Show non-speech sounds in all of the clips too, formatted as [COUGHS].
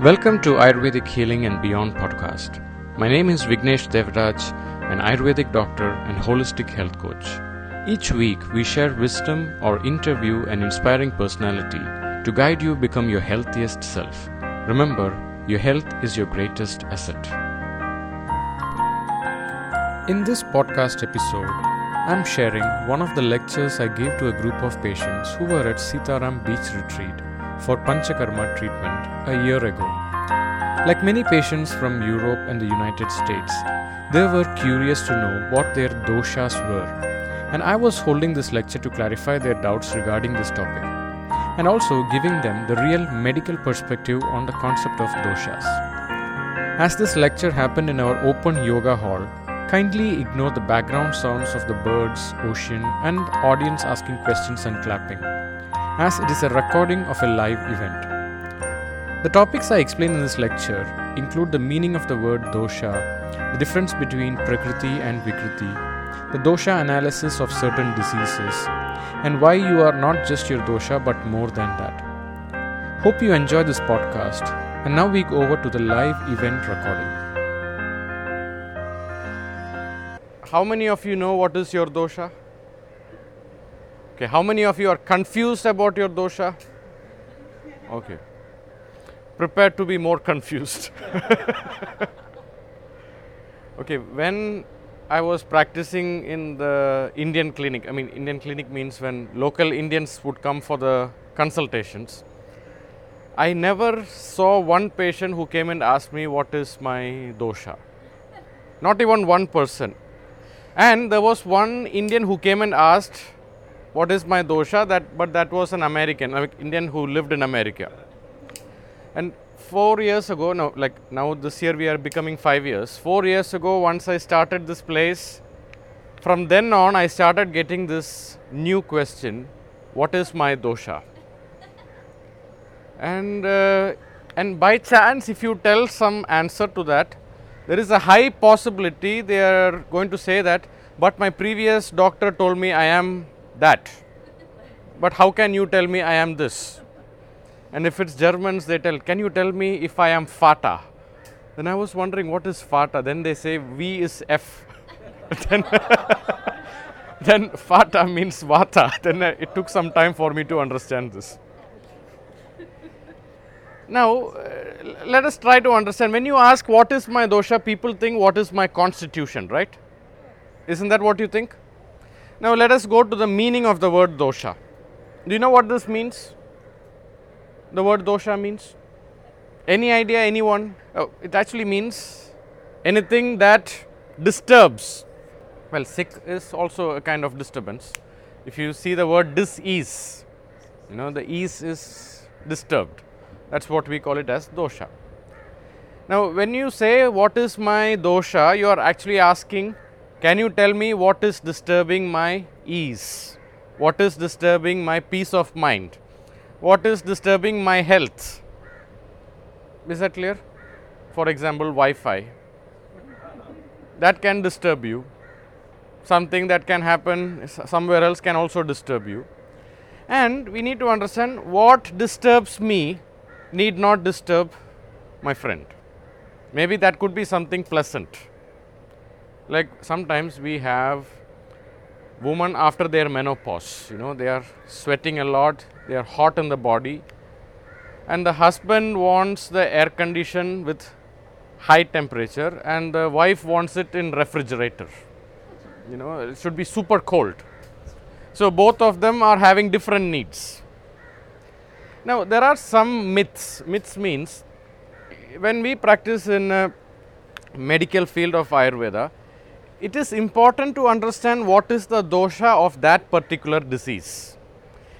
Welcome to Ayurvedic Healing and Beyond podcast. My name is Vignesh Devraj, an Ayurvedic doctor and holistic health coach. Each week, we share wisdom or interview an inspiring personality to guide you become your healthiest self. Remember, your health is your greatest asset. In this podcast episode, I'm sharing one of the lectures I gave to a group of patients who were at Sitaram Beach Retreat for Panchakarma treatment a year ago. Like many patients from Europe and the United States, they were curious to know what their doshas were, and I was holding this lecture to clarify their doubts regarding this topic, and also giving them the real medical perspective on the concept of doshas. As this lecture happened in our open yoga hall, kindly ignore the background sounds of the birds, ocean, and audience asking questions and clapping as it is a recording of a live event. The topics I explain in this lecture include the meaning of the word dosha, the difference between prakriti and vikriti, the dosha analysis of certain diseases, and why you are not just your dosha but more than that. Hope you enjoy this podcast, and now we go over to the live event recording. How many of you know what is your dosha? Okay, how many of you are confused about your dosha? Okay. Prepare to be more confused. [LAUGHS] okay, when I was practicing in the Indian clinic, I mean, Indian clinic means when local Indians would come for the consultations. I never saw one patient who came and asked me what is my dosha. Not even one person. And there was one Indian who came and asked, what is my dosha? That but that was an american indian who lived in america. And 4 years ago no like now this year we are becoming 5 years. 4 years ago once i started this place from then on i started getting this new question what is my dosha? And uh, and by chance if you tell some answer to that there is a high possibility they are going to say that but my previous doctor told me i am that. But how can you tell me I am this? And if it's Germans, they tell, can you tell me if I am Fata? Then I was wondering, what is Fata? Then they say, V is F. [LAUGHS] then, [LAUGHS] then Fata means Vata. [LAUGHS] Then uh, it took some time for me to understand this. Now, uh, let us try to understand. When you ask, what is my dosha, people think, what is my constitution, right? Isn't that what you think? Now let us go to the meaning of the word dosha. Do you know what this means? The word dosha means? Any idea, anyone? Oh, it actually means anything that disturbs. Well, sick is also a kind of disturbance. If you see the word dis-ease, you know, the ease is disturbed. That's what we call it as dosha. Now, when you say, What is my dosha? you are actually asking, can you tell me what is disturbing my ease? What is disturbing my peace of mind? What is disturbing my health? Is that clear? For example, Wi Fi. That can disturb you. Something that can happen somewhere else can also disturb you. And we need to understand what disturbs me need not disturb my friend. Maybe that could be something pleasant like sometimes we have women after their menopause you know they are sweating a lot they are hot in the body and the husband wants the air condition with high temperature and the wife wants it in refrigerator you know it should be super cold. So both of them are having different needs. Now there are some myths. Myths means when we practice in medical field of ayurveda it is important to understand what is the dosha of that particular disease.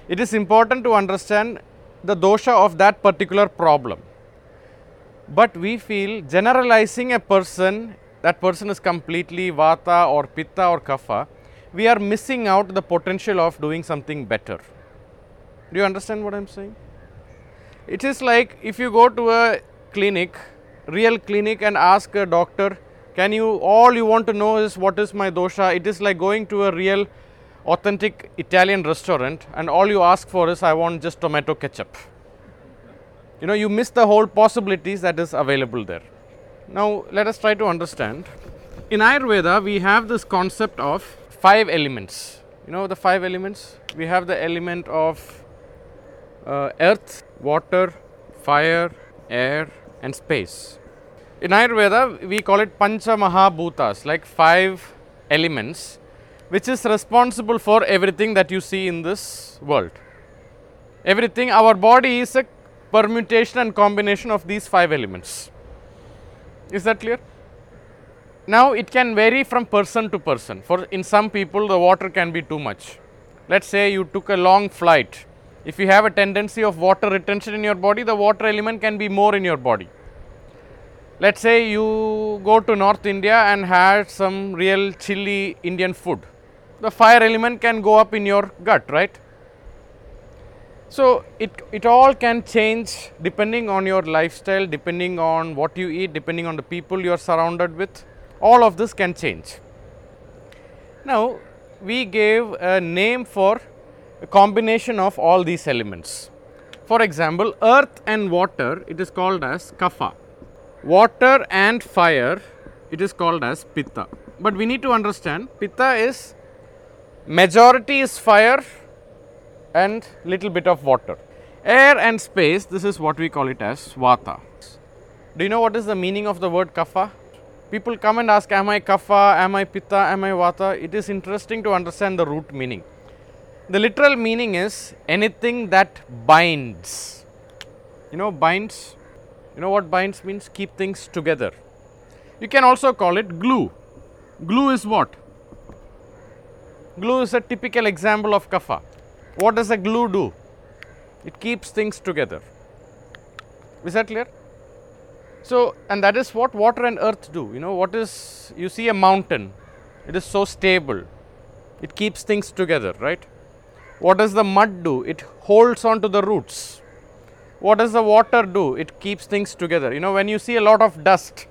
It is important to understand the dosha of that particular problem. But we feel generalizing a person, that person is completely vata or pitta or kapha, we are missing out the potential of doing something better. Do you understand what I am saying? It is like if you go to a clinic, real clinic and ask a doctor, can you, all you want to know is what is my dosha? It is like going to a real authentic Italian restaurant and all you ask for is I want just tomato ketchup. You know, you miss the whole possibilities that is available there. Now, let us try to understand. In Ayurveda, we have this concept of five elements. You know the five elements? We have the element of uh, earth, water, fire, air, and space. In Ayurveda, we call it Pancha Mahabhutas, like five elements, which is responsible for everything that you see in this world. Everything, our body is a permutation and combination of these five elements. Is that clear? Now, it can vary from person to person. For in some people, the water can be too much. Let's say you took a long flight. If you have a tendency of water retention in your body, the water element can be more in your body. Let's say you go to North India and had some real chilly Indian food. The fire element can go up in your gut, right? So, it, it all can change depending on your lifestyle, depending on what you eat, depending on the people you are surrounded with, all of this can change. Now, we gave a name for a combination of all these elements. For example, earth and water, it is called as kapha. Water and fire, it is called as pitta. But we need to understand, pitta is majority is fire and little bit of water. Air and space, this is what we call it as vata. Do you know what is the meaning of the word kapha? People come and ask, Am I kapha? Am I pitta? Am I vata? It is interesting to understand the root meaning. The literal meaning is anything that binds. You know, binds. You know what binds means? Keep things together. You can also call it glue. Glue is what? Glue is a typical example of kapha. What does a glue do? It keeps things together. Is that clear? So, and that is what water and earth do. You know, what is, you see a mountain, it is so stable, it keeps things together, right? What does the mud do? It holds on to the roots. What does the water do? It keeps things together. You know, when you see a lot of dust,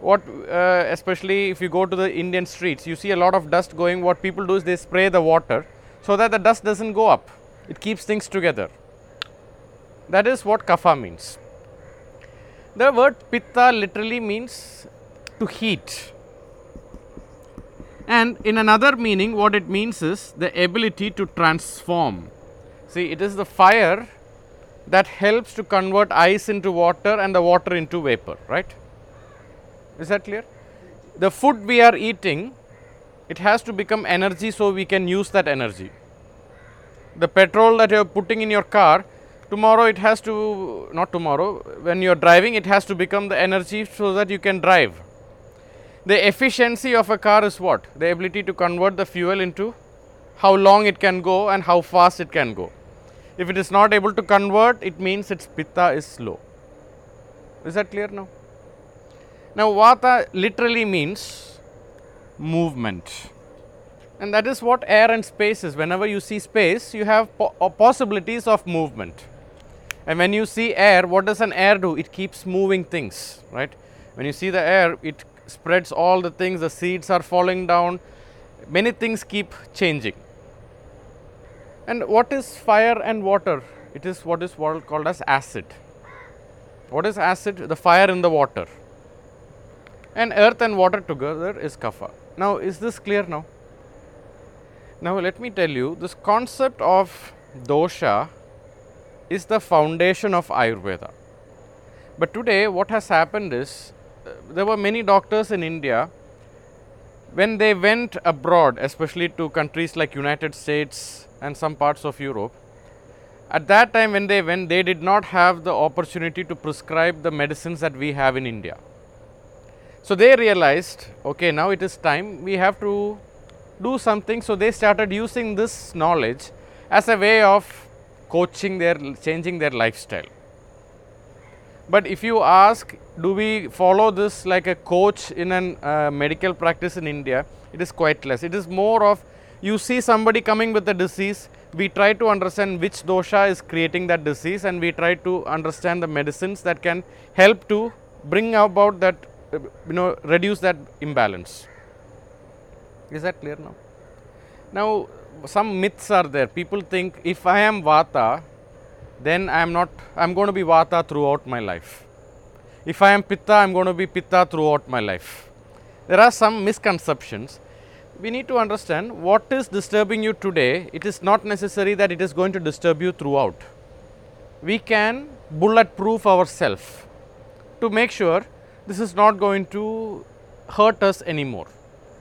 what uh, especially if you go to the Indian streets, you see a lot of dust going. What people do is they spray the water so that the dust doesn't go up. It keeps things together. That is what kapha means. The word pitta literally means to heat. And in another meaning, what it means is the ability to transform. See, it is the fire that helps to convert ice into water and the water into vapor, right? Is that clear? The food we are eating, it has to become energy so we can use that energy. The petrol that you are putting in your car, tomorrow it has to, not tomorrow, when you are driving, it has to become the energy so that you can drive. The efficiency of a car is what? The ability to convert the fuel into how long it can go and how fast it can go. If it is not able to convert, it means its pitta is slow. Is that clear now? Now, vata literally means movement. And that is what air and space is. Whenever you see space, you have po uh, possibilities of movement. And when you see air, what does an air do? It keeps moving things, right? When you see the air, it spreads all the things, the seeds are falling down, many things keep changing. And what is fire and water? It is what is called as acid. What is acid? The fire in the water. And earth and water together is kapha. Now, is this clear now? Now, let me tell you this concept of dosha is the foundation of Ayurveda. But today, what has happened is uh, there were many doctors in India when they went abroad, especially to countries like United States and some parts of Europe. At that time, when they went, they did not have the opportunity to prescribe the medicines that we have in India. So they realized, okay, now it is time we have to do something. So they started using this knowledge as a way of coaching their, changing their lifestyle. But if you ask, do we follow this like a coach in a uh, medical practice in India? It is quite less. It is more of you see somebody coming with a disease, we try to understand which dosha is creating that disease and we try to understand the medicines that can help to bring about that, you know, reduce that imbalance. Is that clear now? Now, some myths are there. People think if I am vata, then I am not, I am going to be Vata throughout my life. If I am Pitta, I am going to be Pitta throughout my life. There are some misconceptions. We need to understand what is disturbing you today. It is not necessary that it is going to disturb you throughout. We can bulletproof ourselves to make sure this is not going to hurt us anymore.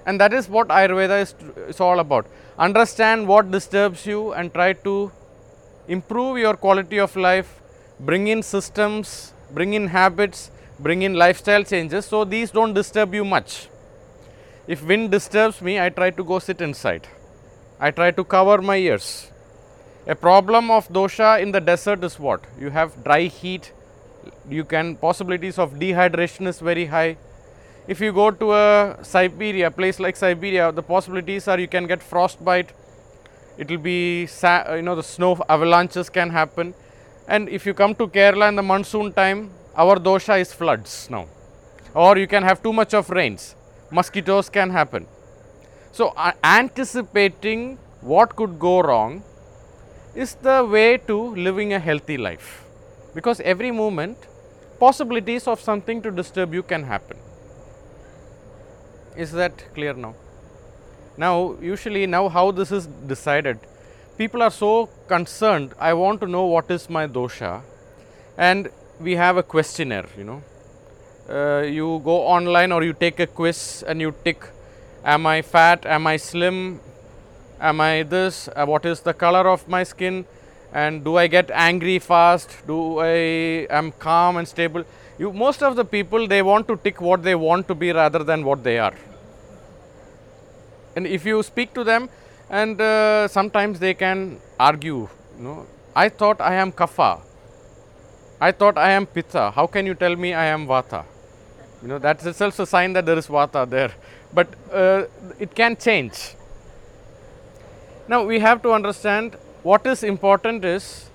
And that is what Ayurveda is, is all about. Understand what disturbs you and try to improve your quality of life, bring in systems, bring in habits, bring in lifestyle changes. So, these do not disturb you much. If wind disturbs me, I try to go sit inside. I try to cover my ears. A problem of dosha in the desert is what? You have dry heat, you can possibilities of dehydration is very high. If you go to a Siberia, place like Siberia, the possibilities are you can get frostbite, it will be, you know, the snow avalanches can happen. And if you come to Kerala in the monsoon time, our dosha is floods now. Or you can have too much of rains, mosquitoes can happen. So, uh, anticipating what could go wrong is the way to living a healthy life because every moment possibilities of something to disturb you can happen. Is that clear now? Now, usually now how this is decided, people are so concerned, I want to know what is my dosha and we have a questionnaire, you know. Uh, you go online or you take a quiz and you tick, am I fat, am I slim, am I this, uh, what is the color of my skin, and do I get angry fast? Do I am calm and stable? You most of the people they want to tick what they want to be rather than what they are. And if you speak to them, and uh, sometimes they can argue. You know, I thought I am kapha. I thought I am pitta. How can you tell me I am vata? You know that's itself a sign that there is vata there. But uh, it can change. Now we have to understand what is important is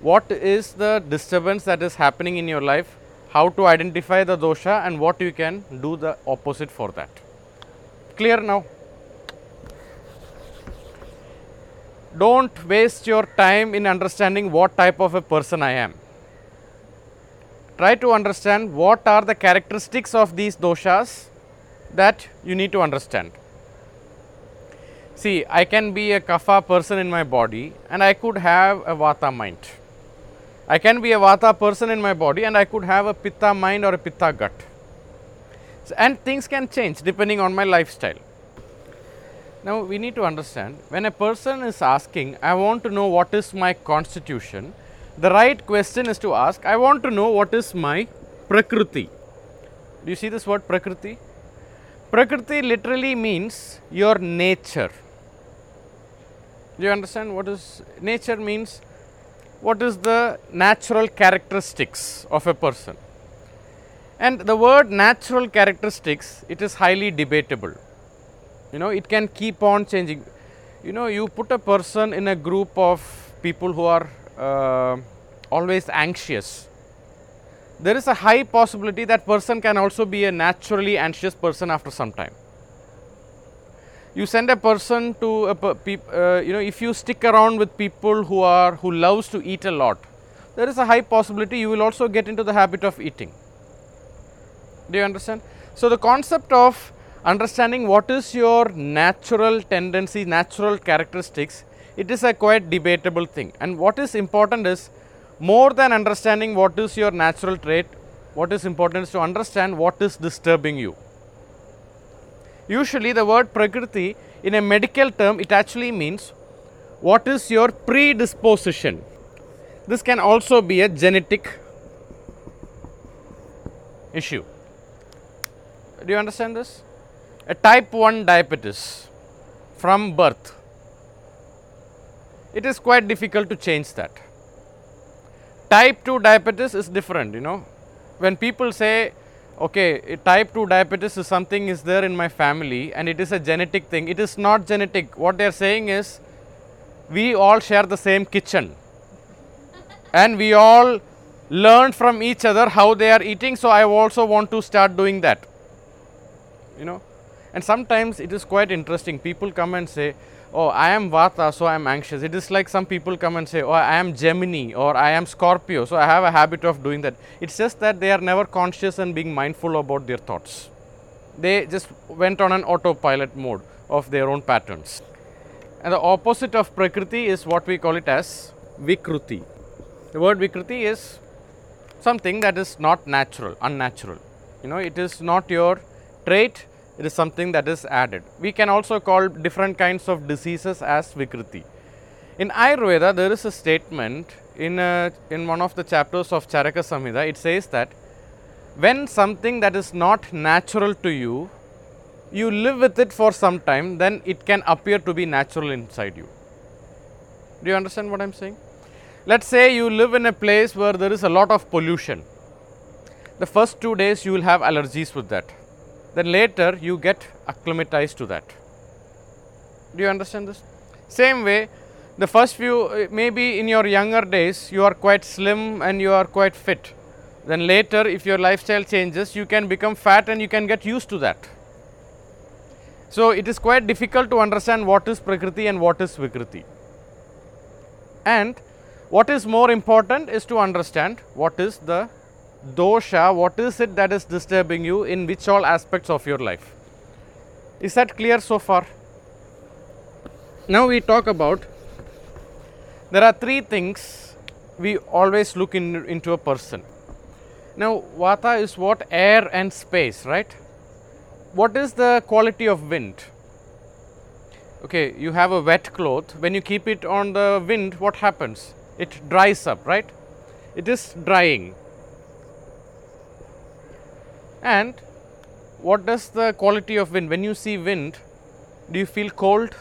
what is the disturbance that is happening in your life, how to identify the dosha and what you can do the opposite for that. Clear now? Don't waste your time in understanding what type of a person I am. Try to understand what are the characteristics of these doshas that you need to understand. See, I can be a kapha person in my body and I could have a vata mind. I can be a vata person in my body and I could have a pitta mind or a pitta gut. So, and things can change depending on my lifestyle. Now, we need to understand when a person is asking, I want to know what is my constitution, the right question is to ask, I want to know what is my prakriti. Do you see this word prakriti? Prakriti literally means your nature. Do you understand what is nature means? What is the natural characteristics of a person? And the word natural characteristics, it is highly debatable. You know, it can keep on changing. You know, you put a person in a group of people who are uh, always anxious. There is a high possibility that person can also be a naturally anxious person after some time. You send a person to a uh, you know if you stick around with people who are who loves to eat a lot there is a high possibility you will also get into the habit of eating. Do you understand? So the concept of understanding what is your natural tendency natural characteristics it is a quite debatable thing and what is important is more than understanding what is your natural trait what is important is to understand what is disturbing you Usually the word Prakriti in a medical term it actually means what is your predisposition. This can also be a genetic issue. Do you understand this? A type 1 diabetes from birth. It is quite difficult to change that. Type 2 diabetes is different, you know. When people say okay type 2 diabetes is something is there in my family and it is a genetic thing. It is not genetic. What they are saying is we all share the same kitchen [LAUGHS] and we all learn from each other how they are eating so i also want to start doing that. You know? And sometimes it is quite interesting. People come and say oh, I am Vata, so I am anxious. It is like some people come and say, oh, I am Gemini or I am Scorpio, so I have a habit of doing that. It's just that they are never conscious and being mindful about their thoughts. They just went on an autopilot mode of their own patterns. And the opposite of Prakriti is what we call it as Vikruti. The word Vikruti is something that is not natural, unnatural. You know, it is not your trait, it is something that is added. We can also call different kinds of diseases as Vikruti. In Ayurveda, there is a statement in, a, in one of the chapters of Charaka Samhita, it says that when something that is not natural to you, you live with it for some time, then it can appear to be natural inside you. Do you understand what I am saying? Let's say you live in a place where there is a lot of pollution. The first two days you will have allergies with that. Then later you get acclimatized to that. Do you understand this? Same way, the first few, eh, maybe in your younger days, you are quite slim and you are quite fit. Then later, if your lifestyle changes, you can become fat and you can get used to that. So, it is quite difficult to understand what is Prakriti and what is Vikriti. And what is more important is to understand what is the dosha, what is it that is disturbing you in which all aspects of your life. Is that clear so far? Now we talk about there are three things we always look in, into a person. Now, Vata is what? Air and space, right? What is the quality of wind? Okay, you have a wet cloth. When you keep it on the wind, what happens? It dries up, right? It is drying. And what does the quality of wind? When you see wind, do you feel cold?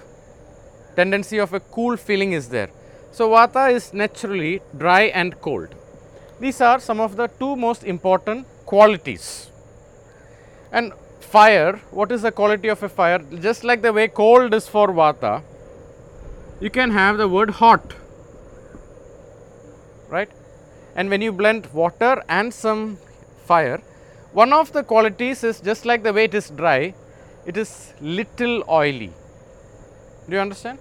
Tendency of a cool feeling is there. So, Vata is naturally dry and cold. These are some of the two most important qualities. And fire, what is the quality of a fire? Just like the way cold is for Vata, you can have the word hot, right? And when you blend water and some fire, one of the qualities is just like the way it is dry, it is little oily. Do you understand?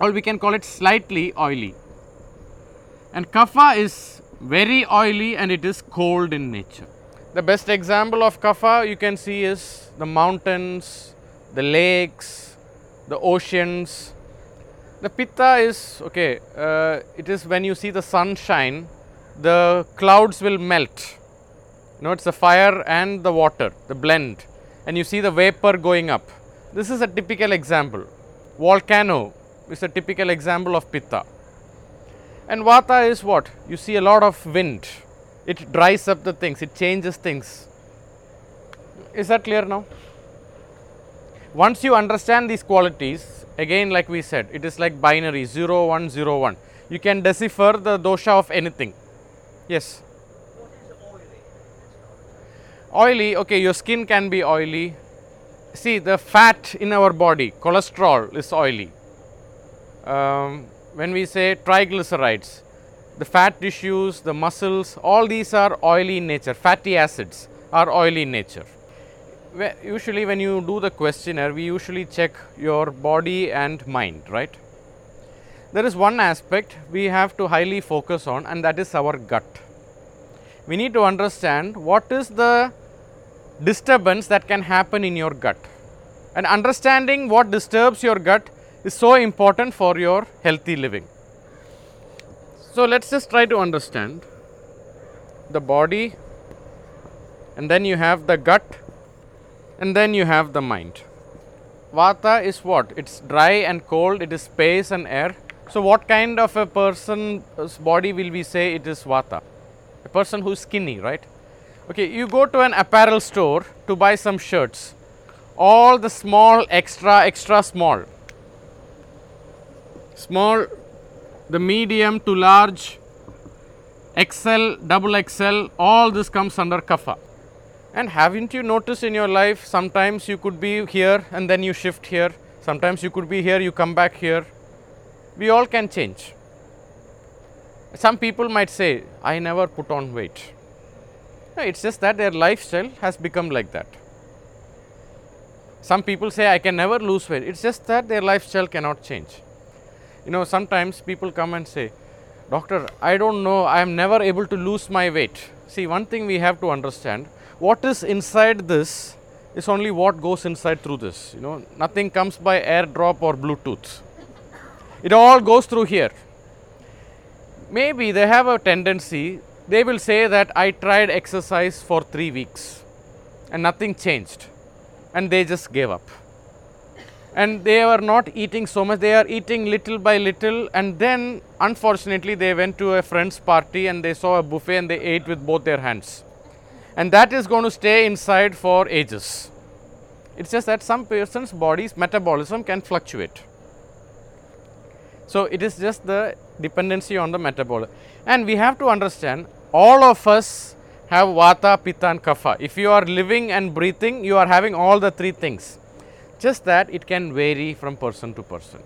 Or we can call it slightly oily. And kapha is very oily and it is cold in nature. The best example of kapha you can see is the mountains, the lakes, the oceans. The pitta is okay, uh, it is when you see the sunshine, the clouds will melt. You know, it's the fire and the water, the blend, and you see the vapor going up. This is a typical example. Volcano is a typical example of pitta. And vata is what? You see a lot of wind. It dries up the things, it changes things. Is that clear now? Once you understand these qualities, again, like we said, it is like binary 0, 1, 0, 1. You can decipher the dosha of anything. Yes. Oily, okay, your skin can be oily. See, the fat in our body, cholesterol is oily. Um, when we say triglycerides, the fat tissues, the muscles, all these are oily in nature. Fatty acids are oily in nature. Usually, when you do the questionnaire, we usually check your body and mind, right? There is one aspect we have to highly focus on, and that is our gut. We need to understand what is the disturbance that can happen in your gut. And understanding what disturbs your gut is so important for your healthy living. So, let us just try to understand the body and then you have the gut and then you have the mind. Vata is what? It is dry and cold, it is space and air. So, what kind of a person's body will we say it is Vata? A person who is skinny, right? Okay, you go to an apparel store to buy some shirts, all the small, extra, extra small, small, the medium to large, XL, double XL, all this comes under kapha. And haven't you noticed in your life sometimes you could be here and then you shift here, sometimes you could be here, you come back here. We all can change. Some people might say, I never put on weight. No, it's just that their lifestyle has become like that. Some people say I can never lose weight. It's just that their lifestyle cannot change. You know, sometimes people come and say, Doctor, I don't know, I am never able to lose my weight. See, one thing we have to understand what is inside this is only what goes inside through this. You know, nothing comes by airdrop or Bluetooth. It all goes through here. Maybe they have a tendency, they will say that I tried exercise for three weeks and nothing changed. And they just gave up. And they were not eating so much. They are eating little by little. And then unfortunately they went to a friend's party and they saw a buffet and they ate with both their hands. And that is going to stay inside for ages. It's just that some person's body's metabolism can fluctuate. So it is just the dependency on the metabolism and we have to understand all of us have vata pitta and kapha if you are living and breathing you are having all the three things just that it can vary from person to person.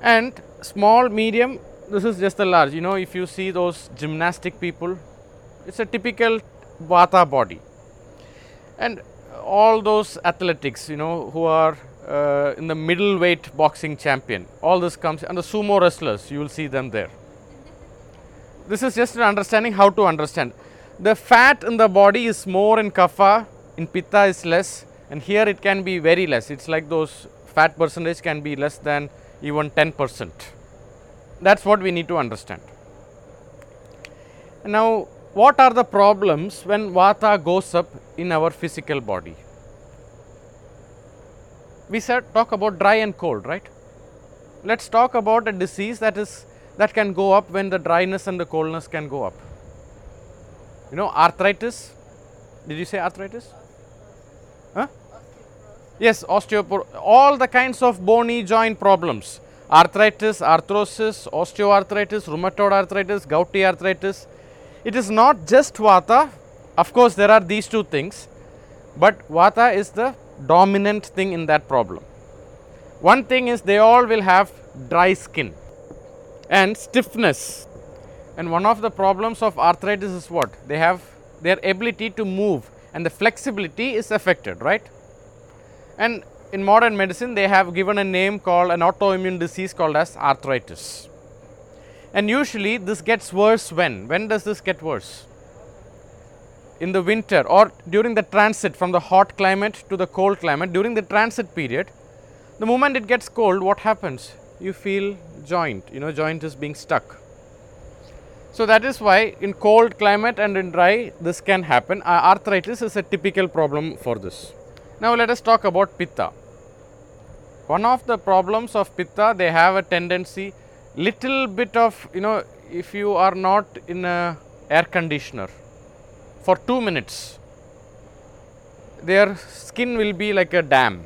And small, medium, this is just the large. You know, if you see those gymnastic people, it's a typical Vata body. And all those athletics, you know, who are uh, in the middleweight boxing champion, all this comes, and the sumo wrestlers, you will see them there. This is just an understanding how to understand. The fat in the body is more in kapha, in pitta is less, and here it can be very less. It's like those fat percentage can be less than even 10 percent. That's what we need to understand. Now what are the problems when vata goes up in our physical body? We said talk about dry and cold right? Let's talk about a disease that is that can go up when the dryness and the coldness can go up. You know arthritis? Did you say arthritis? Huh? Yes, osteoporosis, all the kinds of bony joint problems, arthritis, arthrosis, osteoarthritis, rheumatoid arthritis, gouty arthritis. It is not just Vata, of course there are these two things, but Vata is the dominant thing in that problem. One thing is they all will have dry skin and stiffness and one of the problems of arthritis is what? They have their ability to move and the flexibility is affected, right? and in modern medicine they have given a name called an autoimmune disease called as arthritis. And usually this gets worse when? When does this get worse? In the winter or during the transit from the hot climate to the cold climate during the transit period the moment it gets cold what happens? You feel joint, you know joint is being stuck. So that is why in cold climate and in dry this can happen. Uh, arthritis is a typical problem for this. Now let us talk about Pitta. One of the problems of Pitta, they have a tendency, little bit of, you know, if you are not in a air conditioner for 2 minutes, their skin will be like a dam,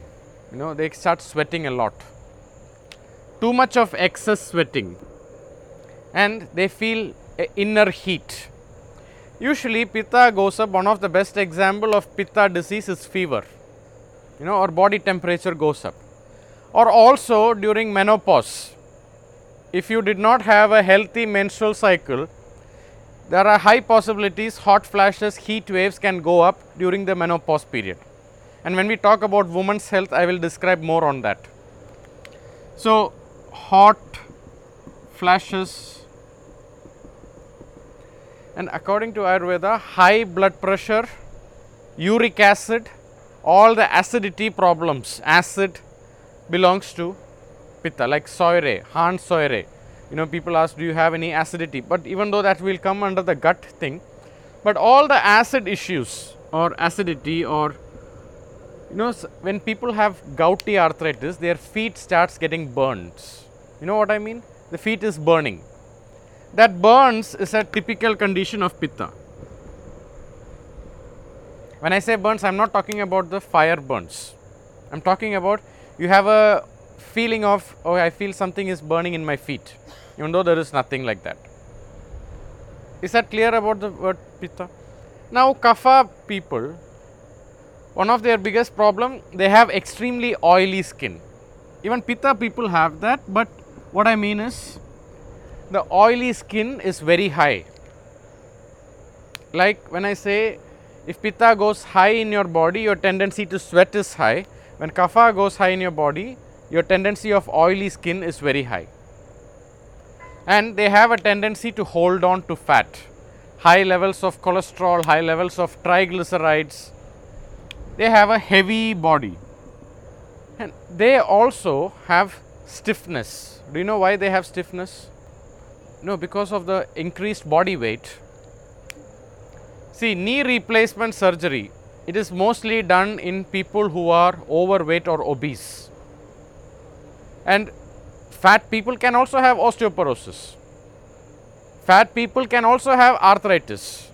you know, they start sweating a lot. Too much of excess sweating and they feel inner heat. Usually Pitta goes up, one of the best example of Pitta disease is fever you know, or body temperature goes up. Or also during menopause, if you did not have a healthy menstrual cycle, there are high possibilities hot flashes, heat waves can go up during the menopause period. And when we talk about women's health, I will describe more on that. So, hot flashes and according to Ayurveda, high blood pressure, uric acid, all the acidity problems, acid belongs to pitta like Säure, Han soire. You know people ask do you have any acidity but even though that will come under the gut thing but all the acid issues or acidity or you know when people have gouty arthritis their feet starts getting burns. You know what I mean? The feet is burning. That burns is a typical condition of pitta. When I say burns, I am not talking about the fire burns. I am talking about you have a feeling of, oh, I feel something is burning in my feet, even though there is nothing like that. Is that clear about the word pitta? Now, kapha people, one of their biggest problem, they have extremely oily skin. Even pitta people have that, but what I mean is, the oily skin is very high. Like when I say If pitta goes high in your body, your tendency to sweat is high. When kapha goes high in your body, your tendency of oily skin is very high. And they have a tendency to hold on to fat. High levels of cholesterol, high levels of triglycerides. They have a heavy body. And they also have stiffness. Do you know why they have stiffness? No, because of the increased body weight. See, knee replacement surgery, it is mostly done in people who are overweight or obese. And fat people can also have osteoporosis. Fat people can also have arthritis.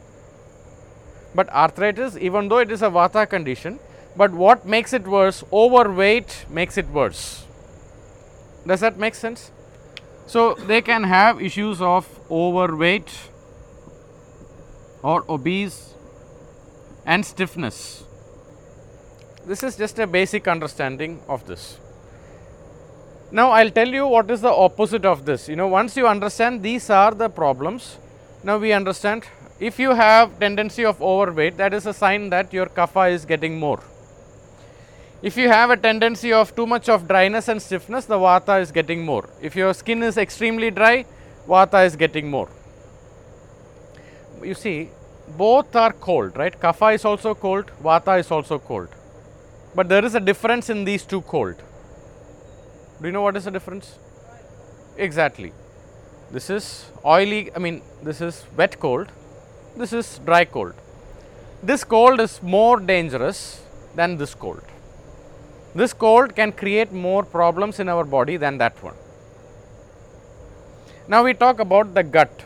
But arthritis, even though it is a vata condition, but what makes it worse? Overweight makes it worse. Does that make sense? So, they can have issues of overweight or obese and stiffness. This is just a basic understanding of this. Now, I will tell you what is the opposite of this. You know, once you understand these are the problems, now we understand if you have tendency of overweight, that is a sign that your kapha is getting more. If you have a tendency of too much of dryness and stiffness, the vata is getting more. If your skin is extremely dry, vata is getting more. You see, both are cold, right? Kapha is also cold, vata is also cold. But there is a difference in these two cold. Do you know what is the difference? Exactly. This is oily, I mean, this is wet cold, this is dry cold. This cold is more dangerous than this cold. This cold can create more problems in our body than that one. Now, we talk about the gut.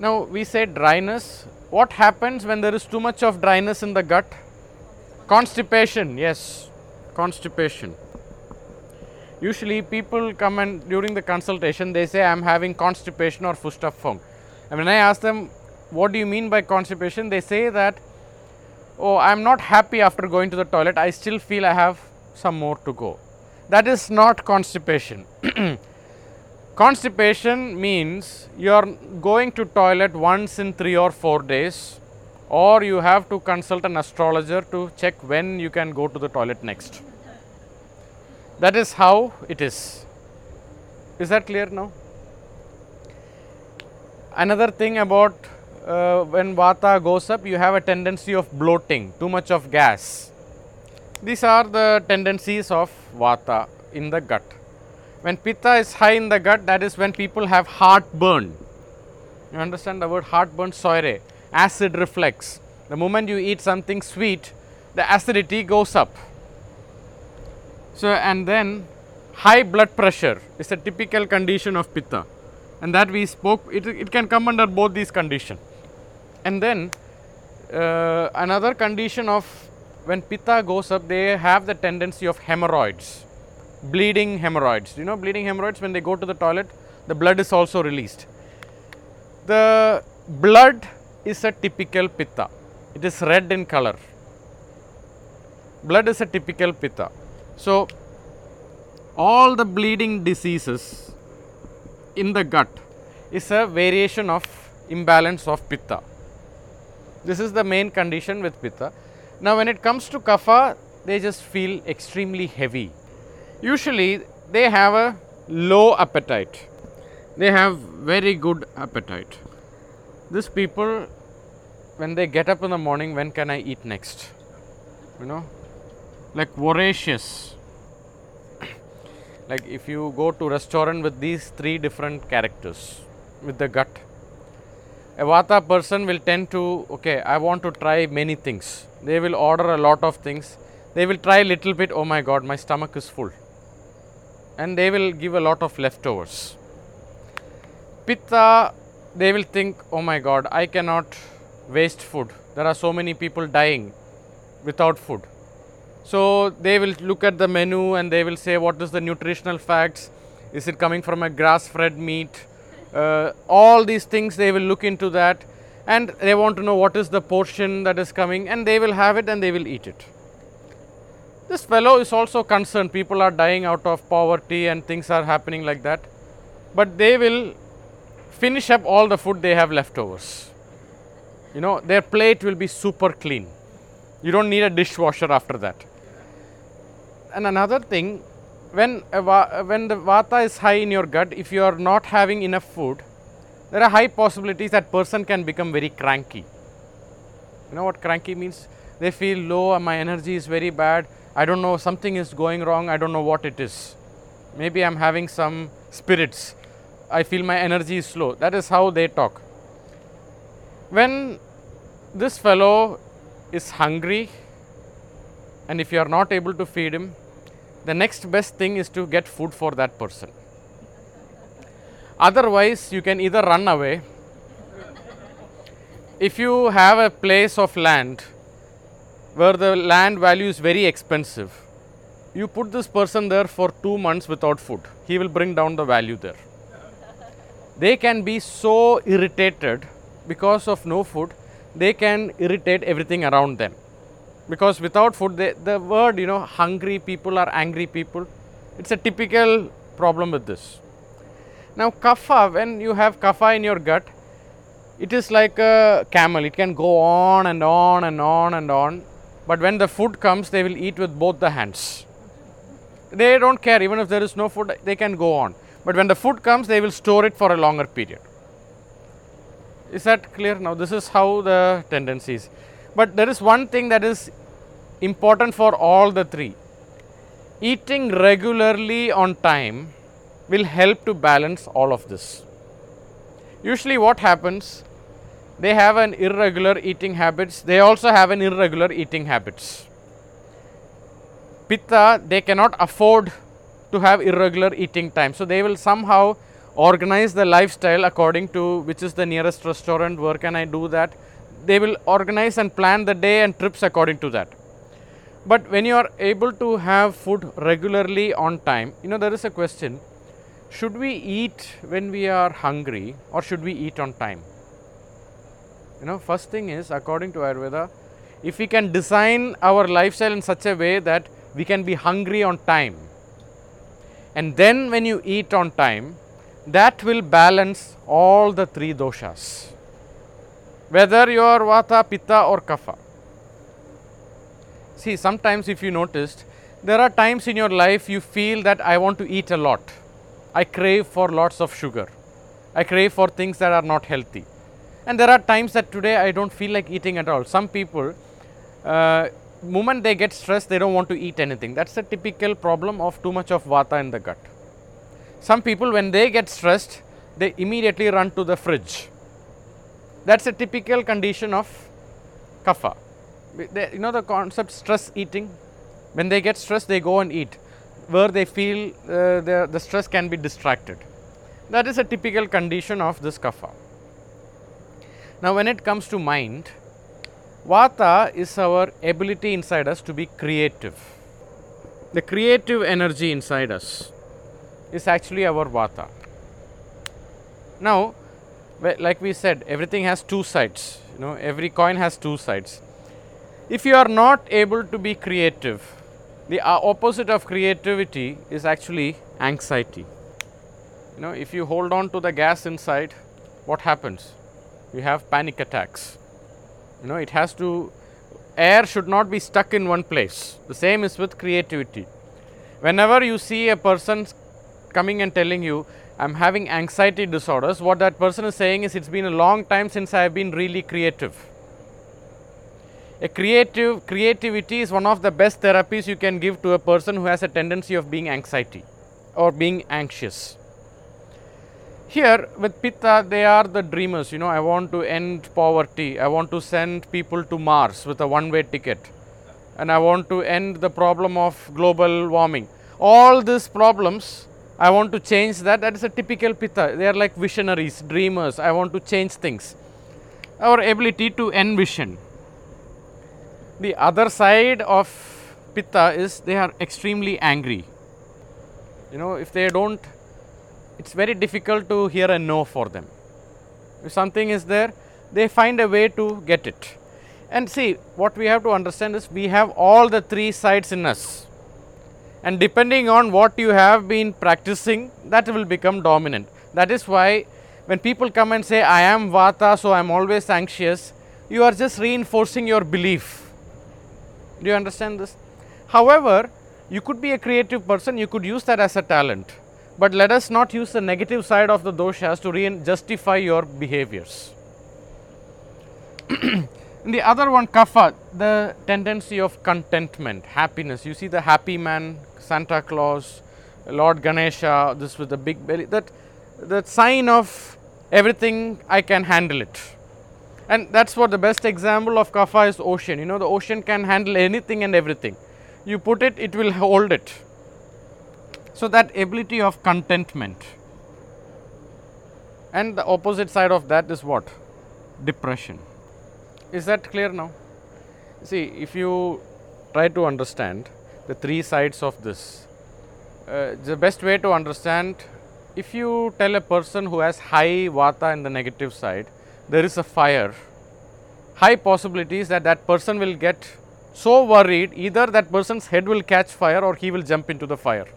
Now, we say dryness. What happens when there is too much of dryness in the gut? Constipation, yes, constipation. Usually, people come and during the consultation they say, I am having constipation or Verstopfung. And when I ask them, what do you mean by constipation? They say that oh, I am not happy after going to the toilet, I still feel I have some more to go. That is not constipation. [CLEARS THROAT] constipation means you are going to toilet once in 3 or 4 days or you have to consult an astrologer to check when you can go to the toilet next. That is how it is. Is that clear now? Another thing about uh, when vata goes up, you have a tendency of bloating, too much of gas. These are the tendencies of vata in the gut. When pitta is high in the gut, that is when people have heartburn. You understand the word heartburn? Säure, acid reflux. The moment you eat something sweet, the acidity goes up. So, and then high blood pressure is a typical condition of pitta and that we spoke, it, it can come under both these conditions. And then uh, another condition of when pitta goes up, they have the tendency of hemorrhoids, bleeding hemorrhoids. You know, bleeding hemorrhoids, when they go to the toilet, the blood is also released. The blood is a typical pitta, it is red in color. Blood is a typical pitta. So, all the bleeding diseases in the gut is a variation of imbalance of pitta. This is the main condition with pitta. Now, when it comes to kapha, they just feel extremely heavy. Usually, they have a low appetite. They have very good appetite. These people, when they get up in the morning, when can I eat next? You know, like voracious. like if you go to restaurant with these three different characters, with the gut, a vata person will tend to okay i want to try many things. They will order a lot of things. They will try a little bit oh my god my stomach is full. And they will give a lot of leftovers. Pitta they will think oh my god i cannot waste food. There are so many people dying without food. So they will look at the menu and they will say what is the nutritional facts? Is it coming from a grass fed meat uh, all these things they will look into that and they want to know what is the portion that is coming and they will have it and they will eat it. This fellow is also concerned people are dying out of poverty and things are happening like that, but they will finish up all the food they have leftovers. You know, their plate will be super clean. You don't need a dishwasher after that. And another thing, when, uh, a uh, when the vata is high in your gut, if you are not having enough food, there are high possibilities that person can become very cranky. You know what cranky means? They feel low, and uh, my energy is very bad. I don't know, something is going wrong. I don't know what it is. Maybe I'm having some spirits. I feel my energy is slow. That is how they talk. When this fellow is hungry, and if you are not able to feed him, the next best thing is to get food for that person. Otherwise, you can either run away. If you have a place of land where the land value is very expensive, you put this person there for two months without food, he will bring down the value there. They can be so irritated because of no food, they can irritate everything around them. Because without food, they, the word, you know, hungry people are angry people, it's a typical problem with this. Now, kapha, when you have kapha in your gut, it is like a camel, it can go on and on and on and on. But when the food comes, they will eat with both the hands. They don't care, even if there is no food, they can go on. But when the food comes, they will store it for a longer period. Is that clear? Now, this is how the tendency is. But there is one thing that is important for all the three. Eating regularly on time will help to balance all of this. Usually, what happens? They have an irregular eating habits. They also have an irregular eating habits. Pitta, they cannot afford to have irregular eating time. So, they will somehow organize the lifestyle according to which is the nearest restaurant, where can I do that. They will organize and plan the day and trips according to that. But when you are able to have food regularly on time, you know, there is a question should we eat when we are hungry or should we eat on time? You know, first thing is, according to Ayurveda, if we can design our lifestyle in such a way that we can be hungry on time, and then when you eat on time, that will balance all the three doshas, whether you are vata, pitta, or kapha. See, sometimes if you noticed, there are times in your life you feel that I want to eat a lot. I crave for lots of sugar. I crave for things that are not healthy. And there are times that today I don't feel like eating at all. Some people, uh, moment they get stressed, they don't want to eat anything. That's a typical problem of too much of vata in the gut. Some people, when they get stressed, they immediately run to the fridge. That's a typical condition of kapha. They, you know the concept stress eating? When they get stressed, they go and eat where they feel uh, the, the stress can be distracted. That is a typical condition of this kapha. Now, when it comes to mind, vata is our ability inside us to be creative. The creative energy inside us is actually our vata. Now, like we said, everything has two sides. You know, every coin has two sides. If you are not able to be creative, the opposite of creativity is actually anxiety. You know, if you hold on to the gas inside, what happens? You have panic attacks. You know, it has to, air should not be stuck in one place. The same is with creativity. Whenever you see a person coming and telling you, I'm having anxiety disorders, what that person is saying is, it's been a long time since I have been really creative. A creative creativity is one of the best therapies you can give to a person who has a tendency of being anxiety or being anxious. Here with pitta they are the dreamers you know. I want to end poverty. I want to send people to mars with a one way ticket. And i want to end the problem of global warming. All these problems i want to change that that is a typical pitta they are like visionaries dreamers i want to change things our ability to envision the other side of pitta is they are extremely angry. You know, if they don't, it's very difficult to hear a no for them. If something is there, they find a way to get it. And see, what we have to understand is we have all the three sides in us. And depending on what you have been practicing, that will become dominant. That is why when people come and say, I am vata, so I am always anxious, you are just reinforcing your belief. Do you understand this? However, you could be a creative person, you could use that as a talent. But let us not use the negative side of the doshas to justify your behaviors. [CLEARS THROAT] the other one, kapha, the tendency of contentment, happiness. You see the happy man, Santa Claus, Lord Ganesha, this with the big belly, that, that sign of everything I can handle it. And that's what the best example of kapha is ocean. You know, the ocean can handle anything and everything. You put it, it will hold it. So, that ability of contentment. And the opposite side of that is what? Depression. Is that clear now? See, if you try to understand the three sides of this, uh, the best way to understand if you tell a person who has high vata in the negative side, there is a fire, high possibilities that that person will get so worried either that person's head will catch fire or he will jump into the fire.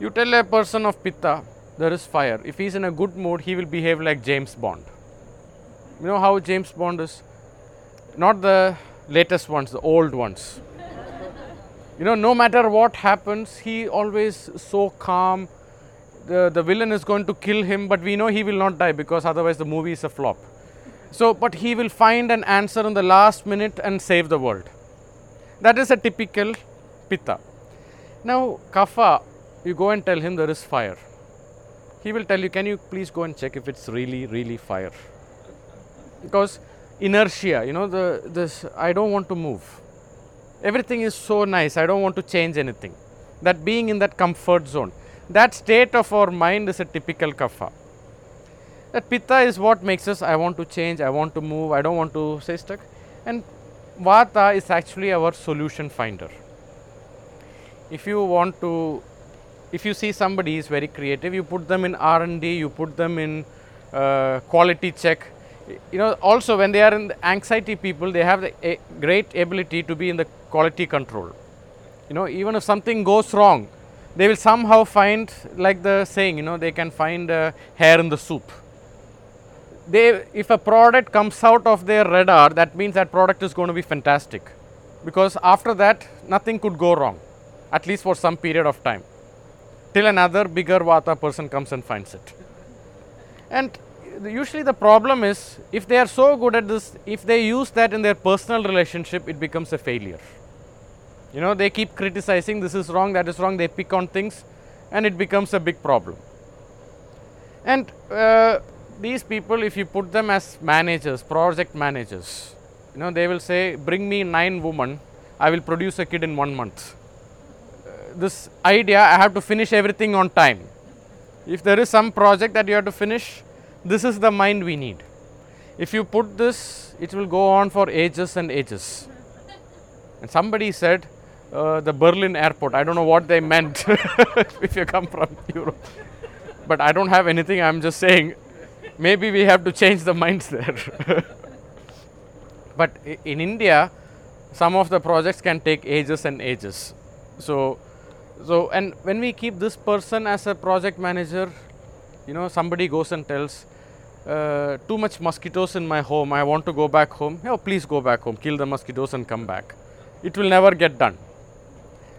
You tell a person of Pitta, there is fire. If he is in a good mood, he will behave like James Bond. You know how James Bond is? Not the latest ones, the old ones. you know, no matter what happens, he always so calm. The, the villain is going to kill him, but we know he will not die because otherwise the movie is a flop. So, but he will find an answer in the last minute and save the world. That is a typical Pitta. Now, Kapha, you go and tell him there is fire. He will tell you, can you please go and check if it's really, really fire? Because inertia, you know, the this I don't want to move. Everything is so nice, I don't want to change anything. That being in that comfort zone, that state of our mind is a typical kapha. That pitta is what makes us I want to change, I want to move, I don't want to stay stuck. And vata is actually our solution finder. If you want to if you see somebody is very creative, you put them in R&D, you put them in uh, quality check. You know, also when they are in the anxiety people, they have the a great ability to be in the quality control. You know, even if something goes wrong, they will somehow find, like the saying, you know, they can find uh, hair in the soup. They, if a product comes out of their radar, that means that product is going to be fantastic. Because after that, nothing could go wrong, at least for some period of time till another bigger vata person comes and finds it. And usually the problem is if they are so good at this, if they use that in their personal relationship, it becomes a failure. You know, they keep criticizing this is wrong, that is wrong, they pick on things and it becomes a big problem. And uh, these people, if you put them as managers, project managers, you know, they will say, bring me nine women, I will produce a kid in one month this idea I have to finish everything on time. If there is some project that you have to finish, this is the mind we need. If you put this, it will go on for ages and ages. And somebody said, uh, the Berlin airport, I don't know what they meant [LAUGHS] if you come from Europe. But I don't have anything, I'm just saying, maybe we have to change the minds there. [LAUGHS] but in India, some of the projects can take ages and ages. So, so, and when we keep this person as a project manager, you know, somebody goes and tells, uh, too much mosquitoes in my home, I want to go back home. Oh, please go back home, kill the mosquitoes and come back. It will never get done.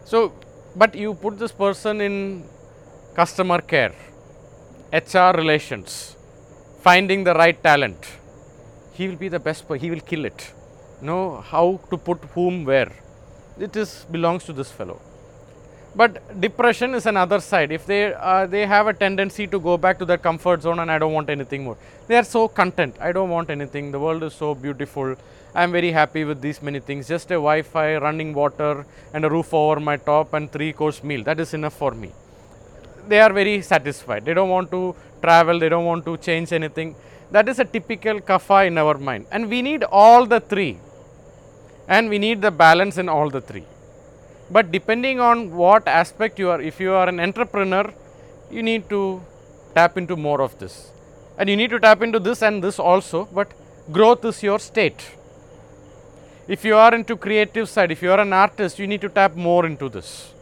So, but you put this person in customer care, HR relations, finding the right talent. He will be the best, he will kill it. Know how to put whom where. It is belongs to this fellow. But depression is another side. If they uh, they have a tendency to go back to their comfort zone and I don't want anything more. They are so content. I don't want anything. The world is so beautiful. I am very happy with these many things. Just a Wi-Fi, running water, and a roof over my top, and three-course meal. That is enough for me. They are very satisfied. They don't want to travel. They don't want to change anything. That is a typical kapha in our mind. And we need all the three. And we need the balance in all the three. But depending on what aspect you are, if you are an entrepreneur, you need to tap into more of this. And you need to tap into this and this also, but growth is your state. If you are into creative side, if you are an artist, you need to tap more into this.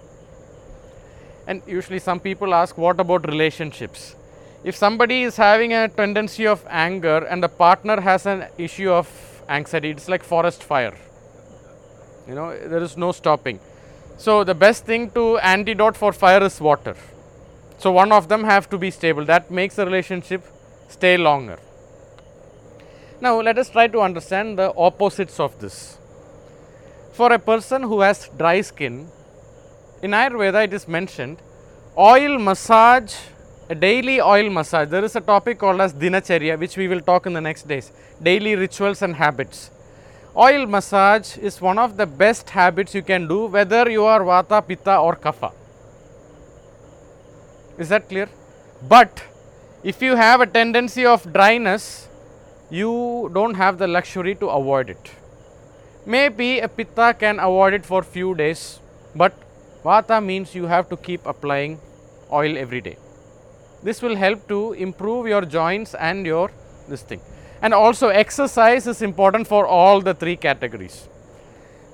And usually some people ask, what about relationships? if somebody is having a tendency of anger and the partner has an issue of anxiety, it's like forest fire. You know, there is no stopping. So, the best thing to antidote for fire is water. So, one of them have to be stable that makes the relationship stay longer. Now, let us try to understand the opposites of this. For a person who has dry skin, in Ayurveda it is mentioned oil massage, a daily oil massage. There is a topic called as Dinacharya, which we will talk in the next days daily rituals and habits. Oil massage is one of the best habits you can do, whether you are Vata, Pitta, or Kapha. Is that clear? But if you have a tendency of dryness, you don't have the luxury to avoid it. Maybe a Pitta can avoid it for few days, but Vata means you have to keep applying oil every day. This will help to improve your joints and your this thing. And also exercise is important for all the three categories.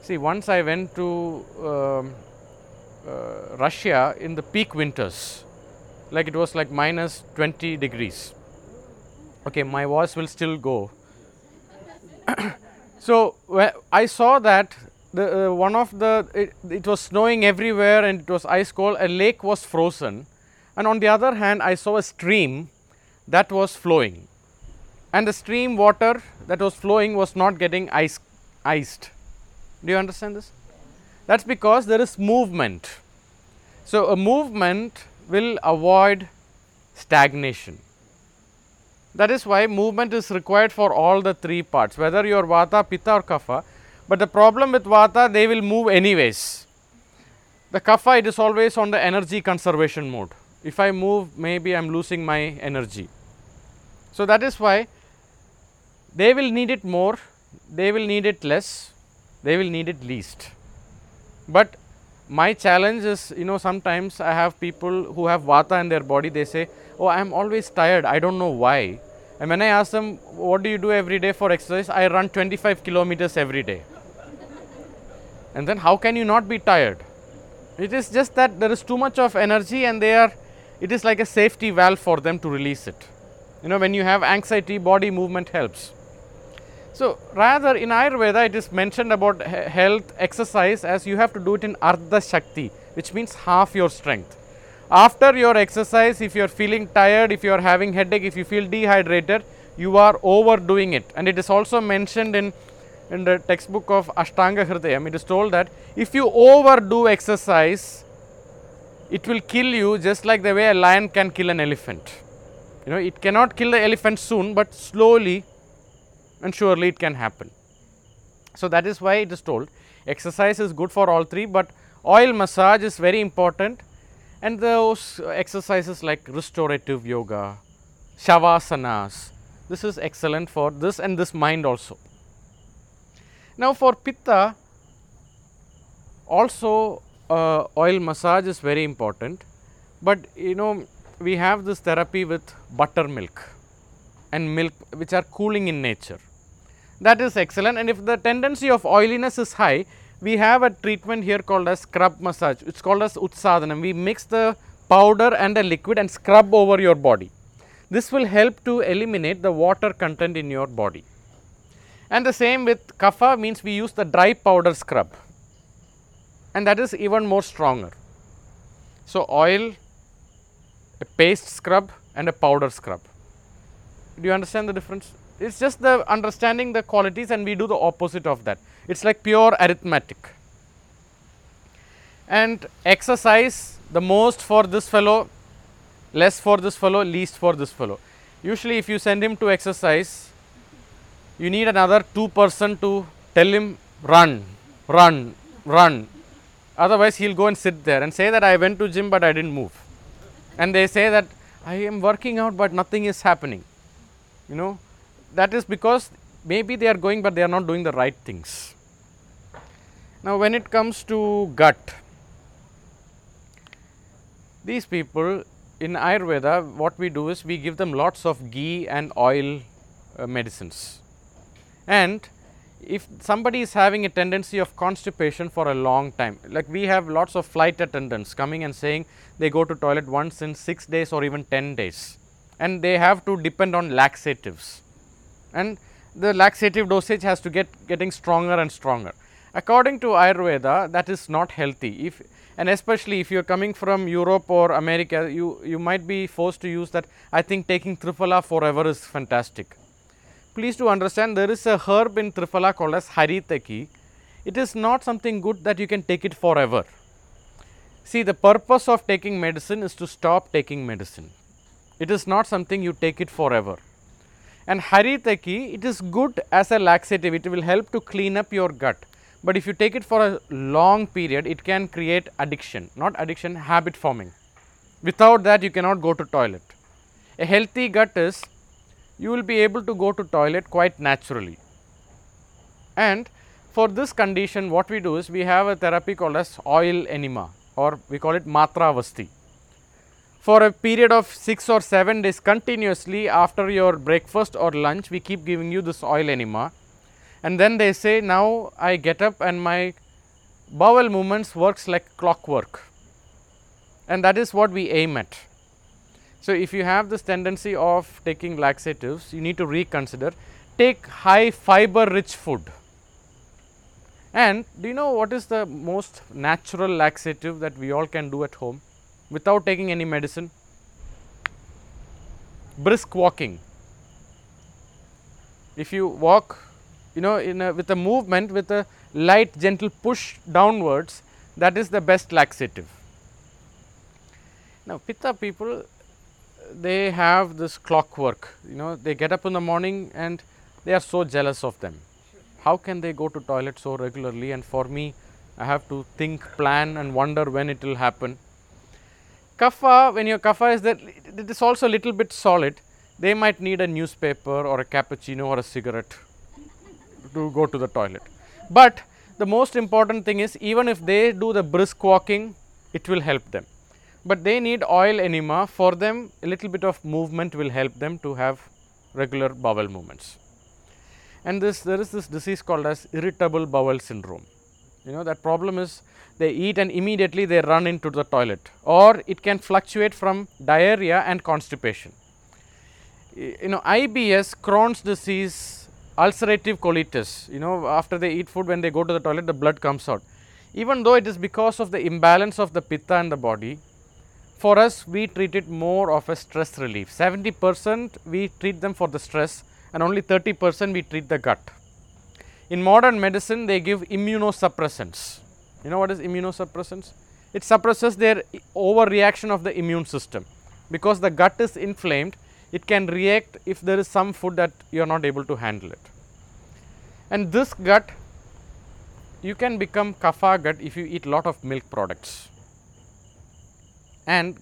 See, once I went to um, uh, Russia in the peak winters, like it was like minus 20 degrees. Okay, my voice will still go. [COUGHS] so, I saw that the uh, one of the it, it, was snowing everywhere and it was ice cold a lake was frozen and on the other hand I saw a stream that was flowing and the stream water that was flowing was not getting ice iced do you understand this that's because there is movement so a movement will avoid stagnation that is why movement is required for all the three parts whether you are vata pitta or kapha but the problem with Vata, they will move anyways. The Kapha, it is always on the energy conservation mode. If I move, maybe I am losing my energy. So, that is why they will need it more, they will need it less, they will need it least. But my challenge is, you know, sometimes I have people who have Vata in their body, they say, Oh, I am always tired, I don't know why. And when I ask them, What do you do every day for exercise? I run 25 kilometers every day and then how can you not be tired? It is just that there is too much of energy and they are, it is like a safety valve for them to release it. You know, when you have anxiety, body movement helps. So, rather in Ayurveda, it is mentioned about health, exercise as you have to do it in Ardha Shakti, which means half your strength. After your exercise, if you are feeling tired, if you are having headache, if you feel dehydrated, you are overdoing it. And it is also mentioned in in the textbook of Ashtanga Hridayam, it is told that if you overdo exercise, it will kill you just like the way a lion can kill an elephant. You know, it cannot kill the elephant soon, but slowly and surely it can happen. So, that is why it is told exercise is good for all three, but oil massage is very important and those exercises like restorative yoga, shavasanas, this is excellent for this and this mind also. Now, for Pitta also uh, oil massage is very important, but you know we have this therapy with buttermilk and milk which are cooling in nature. That is excellent and if the tendency of oiliness is high, we have a treatment here called as scrub massage, it is called as Utsadanam. We mix the powder and the liquid and scrub over your body. This will help to eliminate the water content in your body. And the same with kapha means we use the dry powder scrub and that is even more stronger. So, oil, a paste scrub and a powder scrub. Do you understand the difference? It is just the understanding the qualities and we do the opposite of that. It is like pure arithmetic. And exercise the most for this fellow, less for this fellow, least for this fellow. Usually if you send him to exercise, you need another 2 person to tell him run, run, run. Otherwise, he will go and sit there and say that I went to gym, but I did not move. And they say that I am working out, but nothing is happening. You know, that is because maybe they are going, but they are not doing the right things. Now, when it comes to gut, these people in Ayurveda, what we do is we give them lots of ghee and oil uh, medicines. And if somebody is having a tendency of constipation for a long time, like we have lots of flight attendants coming and saying they go to toilet once in 6 days or even 10 days. And they have to depend on laxatives and the laxative dosage has to get getting stronger and stronger. According to Ayurveda that is not healthy if and especially if you are coming from Europe or America you, you might be forced to use that I think taking Triphala forever is fantastic. Please to understand there is a herb in Triphala called as Haritaki. It is not something good that you can take it forever. See the purpose of taking medicine is to stop taking medicine. It is not something you take it forever. And Haritaki it is good as a laxative. It will help to clean up your gut. But if you take it for a long period it can create addiction not addiction habit forming. Without that you cannot go to toilet. A healthy gut is you will be able to go to toilet quite naturally. And for this condition what we do is we have a therapy called as oil enema or we call it matravasti for a period of 6 or 7 days continuously after your breakfast or lunch we keep giving you this oil enema. And then they say now I get up and my bowel movements works like clockwork. And that is what we aim at. So, if you have this tendency of taking laxatives you need to reconsider. Take high fiber rich food. And do you know what is the most natural laxative that we all can do at home without taking any medicine? Brisk walking. If you walk you know in a, with a movement with a light gentle push downwards that is the best laxative. Now, pitta people they have this clockwork you know they get up in the morning and they are so jealous of them. How can they go to toilet so regularly and for me I have to think plan and wonder when it will happen. Kapha when your kapha is that it is also a little bit solid they might need a newspaper or a cappuccino or a cigarette to go to the toilet. But the most important thing is even if they do the brisk walking, it will help them. But they need oil enema for them a little bit of movement will help them to have regular bowel movements. And this there is this disease called as irritable bowel syndrome. You know that problem is they eat and immediately they run into the toilet or it can fluctuate from diarrhea and constipation. You know IBS Crohn's disease ulcerative colitis, you know after they eat food when they go to the toilet the blood comes out. Even though it is because of the imbalance of the pitta in the body, for us we treat it more of a stress relief. 70 percent we treat them for the stress and only 30 percent we treat the gut. In modern medicine they give immunosuppressants. You know what is immunosuppressants? It suppresses their overreaction of the immune system because the gut is inflamed it can react if there is some food that you are not able to handle it. And this gut you can become kapha gut if you eat lot of milk products. And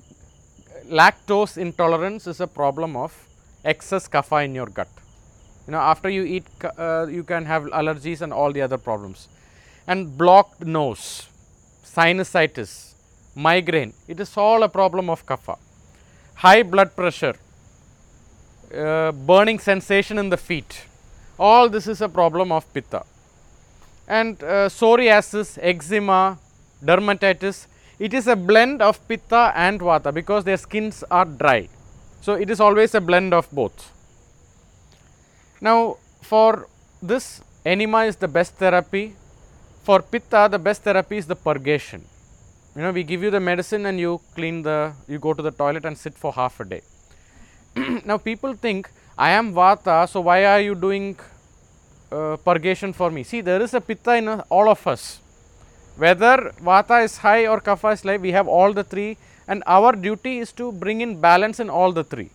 lactose intolerance is a problem of excess kapha in your gut. You know after you eat uh, you can have allergies and all the other problems. And blocked nose, sinusitis, migraine, it is all a problem of kapha. High blood pressure, uh, burning sensation in the feet. All this is a problem of pitta. And uh, psoriasis, eczema, dermatitis, it is a blend of pitta and vata because their skins are dry. So, it is always a blend of both. Now, for this enema is the best therapy. For pitta, the best therapy is the purgation. You know, we give you the medicine and you clean the, you go to the toilet and sit for half a day. [CLEARS THROAT] now people think I am Vata, so why are you doing uh, purgation for me? See, there is a Pitta in uh, all of us. Whether Vata is high or Kapha is low, we have all the three, and our duty is to bring in balance in all the three,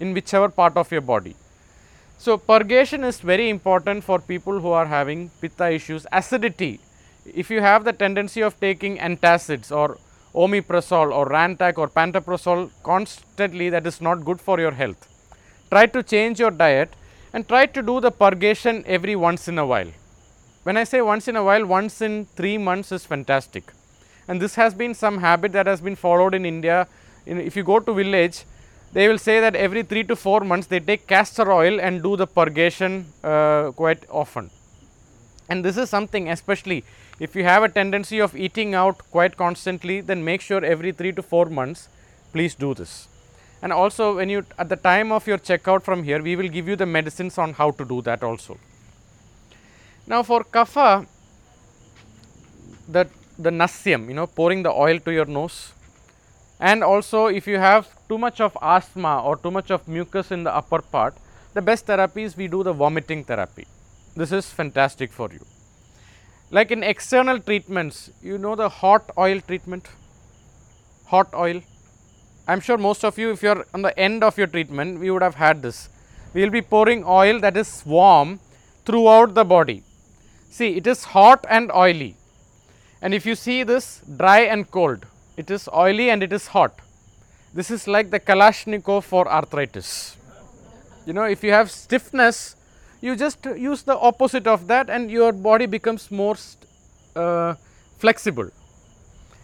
in whichever part of your body. So, purgation is very important for people who are having Pitta issues. Acidity, if you have the tendency of taking antacids or omeprazole or Rantac or pantoprazole constantly that is not good for your health. Try to change your diet and try to do the purgation every once in a while. When I say once in a while, once in 3 months is fantastic. And this has been some habit that has been followed in India. In, if you go to village, they will say that every 3 to 4 months they take castor oil and do the purgation uh, quite often. And this is something especially if you have a tendency of eating out quite constantly, then make sure every 3 to 4 months, please do this. And also when you at the time of your checkout from here, we will give you the medicines on how to do that also. Now for kapha, the, the nasyam, you know, pouring the oil to your nose and also if you have too much of asthma or too much of mucus in the upper part, the best therapy is we do the vomiting therapy. This is fantastic for you. Like in external treatments, you know the hot oil treatment, hot oil. I am sure most of you, if you are on the end of your treatment, we would have had this. We will be pouring oil that is warm throughout the body. See, it is hot and oily. And if you see this dry and cold, it is oily and it is hot. This is like the Kalashnikov for arthritis. You know, if you have stiffness, you just use the opposite of that and your body becomes more uh, flexible.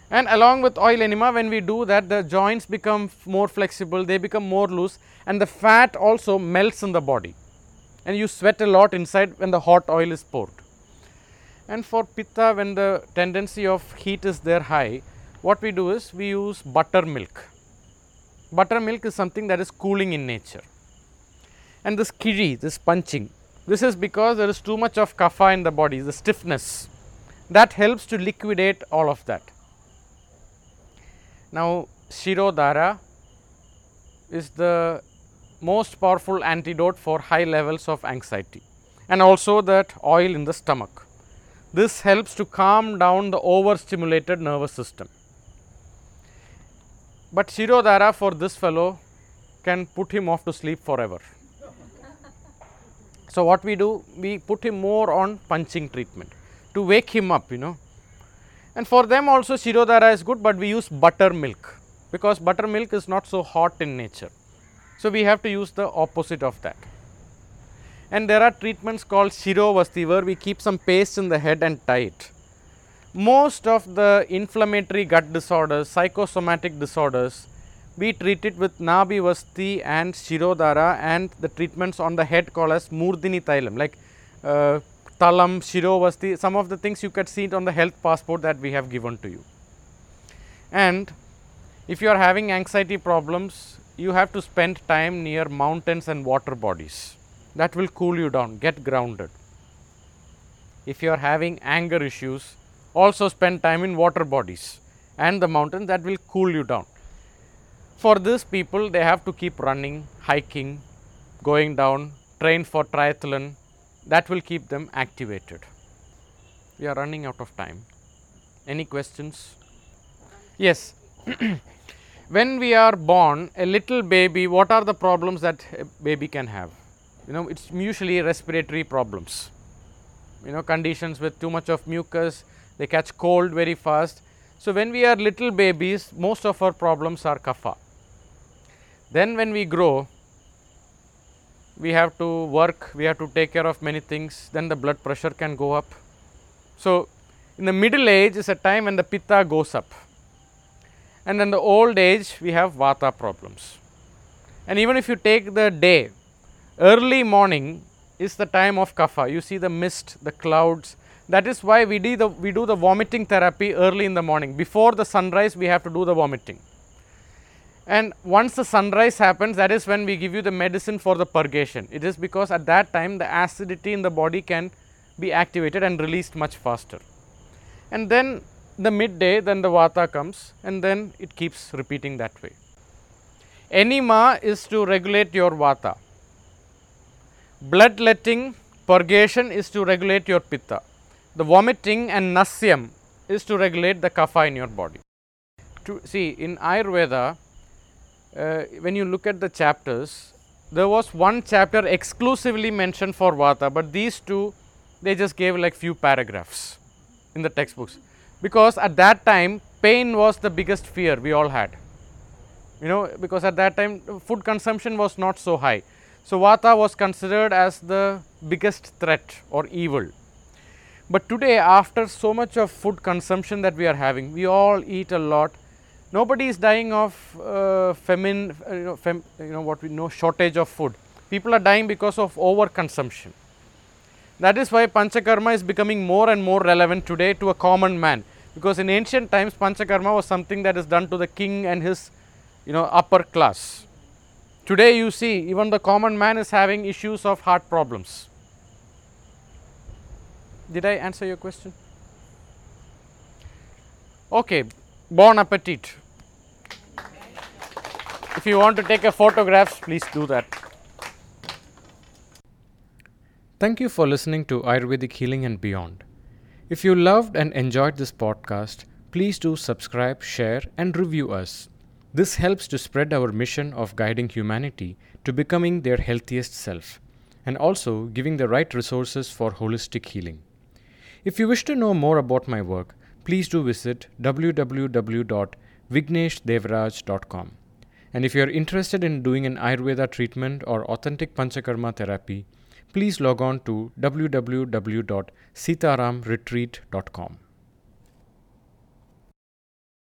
And along with oil enema, when we do that, the joints become more flexible, they become more loose and the fat also melts in the body. And you sweat a lot inside when the hot oil is poured. And for pitta, when the tendency of heat is there high, what we do is we use buttermilk. Buttermilk is something that is cooling in nature. And this kiri, this punching, this is because there is too much of kapha in the body, the stiffness that helps to liquidate all of that. Now, Shirodhara is the most powerful antidote for high levels of anxiety and also that oil in the stomach. This helps to calm down the overstimulated nervous system. But Shirodhara for this fellow can put him off to sleep forever. So, what we do? We put him more on punching treatment to wake him up, you know. And for them also Shirodhara is good, but we use buttermilk because buttermilk is not so hot in nature. So, we have to use the opposite of that. And there are treatments called Shirovasti where we keep some paste in the head and tie it. Most of the inflammatory gut disorders, psychosomatic disorders, we treat it with Nabhi Vasti and Shirodhara and the treatments on the head called as Murdini Thailam like uh, Talam, Shirovasti, some of the things you can see it on the health passport that we have given to you. And if you are having anxiety problems, you have to spend time near mountains and water bodies that will cool you down, get grounded. If you are having anger issues, also spend time in water bodies and the mountains that will cool you down. For these people, they have to keep running, hiking, going down, train for triathlon, that will keep them activated. We are running out of time. Any questions? Yes. [CLEARS THROAT] when we are born, a little baby, what are the problems that a baby can have? You know, it's usually respiratory problems. You know, conditions with too much of mucus, they catch cold very fast. So, when we are little babies, most of our problems are kapha. Then when we grow, we have to work, we have to take care of many things, then the blood pressure can go up. So, in the middle age is a time when the pitta goes up and then the old age we have vata problems. And even if you take the day, early morning is the time of kapha. You see the mist, the clouds. That is why we do the we do the vomiting therapy early in the morning. Before the sunrise, we have to do the vomiting. And once the sunrise happens, that is when we give you the medicine for the purgation. It is because at that time the acidity in the body can be activated and released much faster. And then the midday, then the vata comes, and then it keeps repeating that way. Enema is to regulate your vata. Bloodletting, purgation is to regulate your pitta. The vomiting and nasyam is to regulate the kapha in your body. To see in Ayurveda, uh, when you look at the chapters, there was one chapter exclusively mentioned for Vata, but these two they just gave like few paragraphs in the textbooks. Because at that time pain was the biggest fear we all had. You know because at that time food consumption was not so high. So vata was considered as the biggest threat or evil. But today after so much of food consumption that we are having we all eat a lot Nobody is dying of uh, famine, uh, you, know, fem, you know what we know shortage of food. People are dying because of overconsumption. That is why Panchakarma is becoming more and more relevant today to a common man. Because in ancient times, Panchakarma was something that is done to the king and his you know upper class. Today, you see, even the common man is having issues of heart problems. Did I answer your question? Okay, bon appetit. If you want to take a photograph, please do that. Thank you for listening to Ayurvedic Healing and Beyond. If you loved and enjoyed this podcast, please do subscribe, share, and review us. This helps to spread our mission of guiding humanity to becoming their healthiest self and also giving the right resources for holistic healing. If you wish to know more about my work, please do visit www.vigneshdevraj.com. And if you are interested in doing an Ayurveda treatment or authentic Panchakarma therapy, please log on to www.sitaramretreat.com.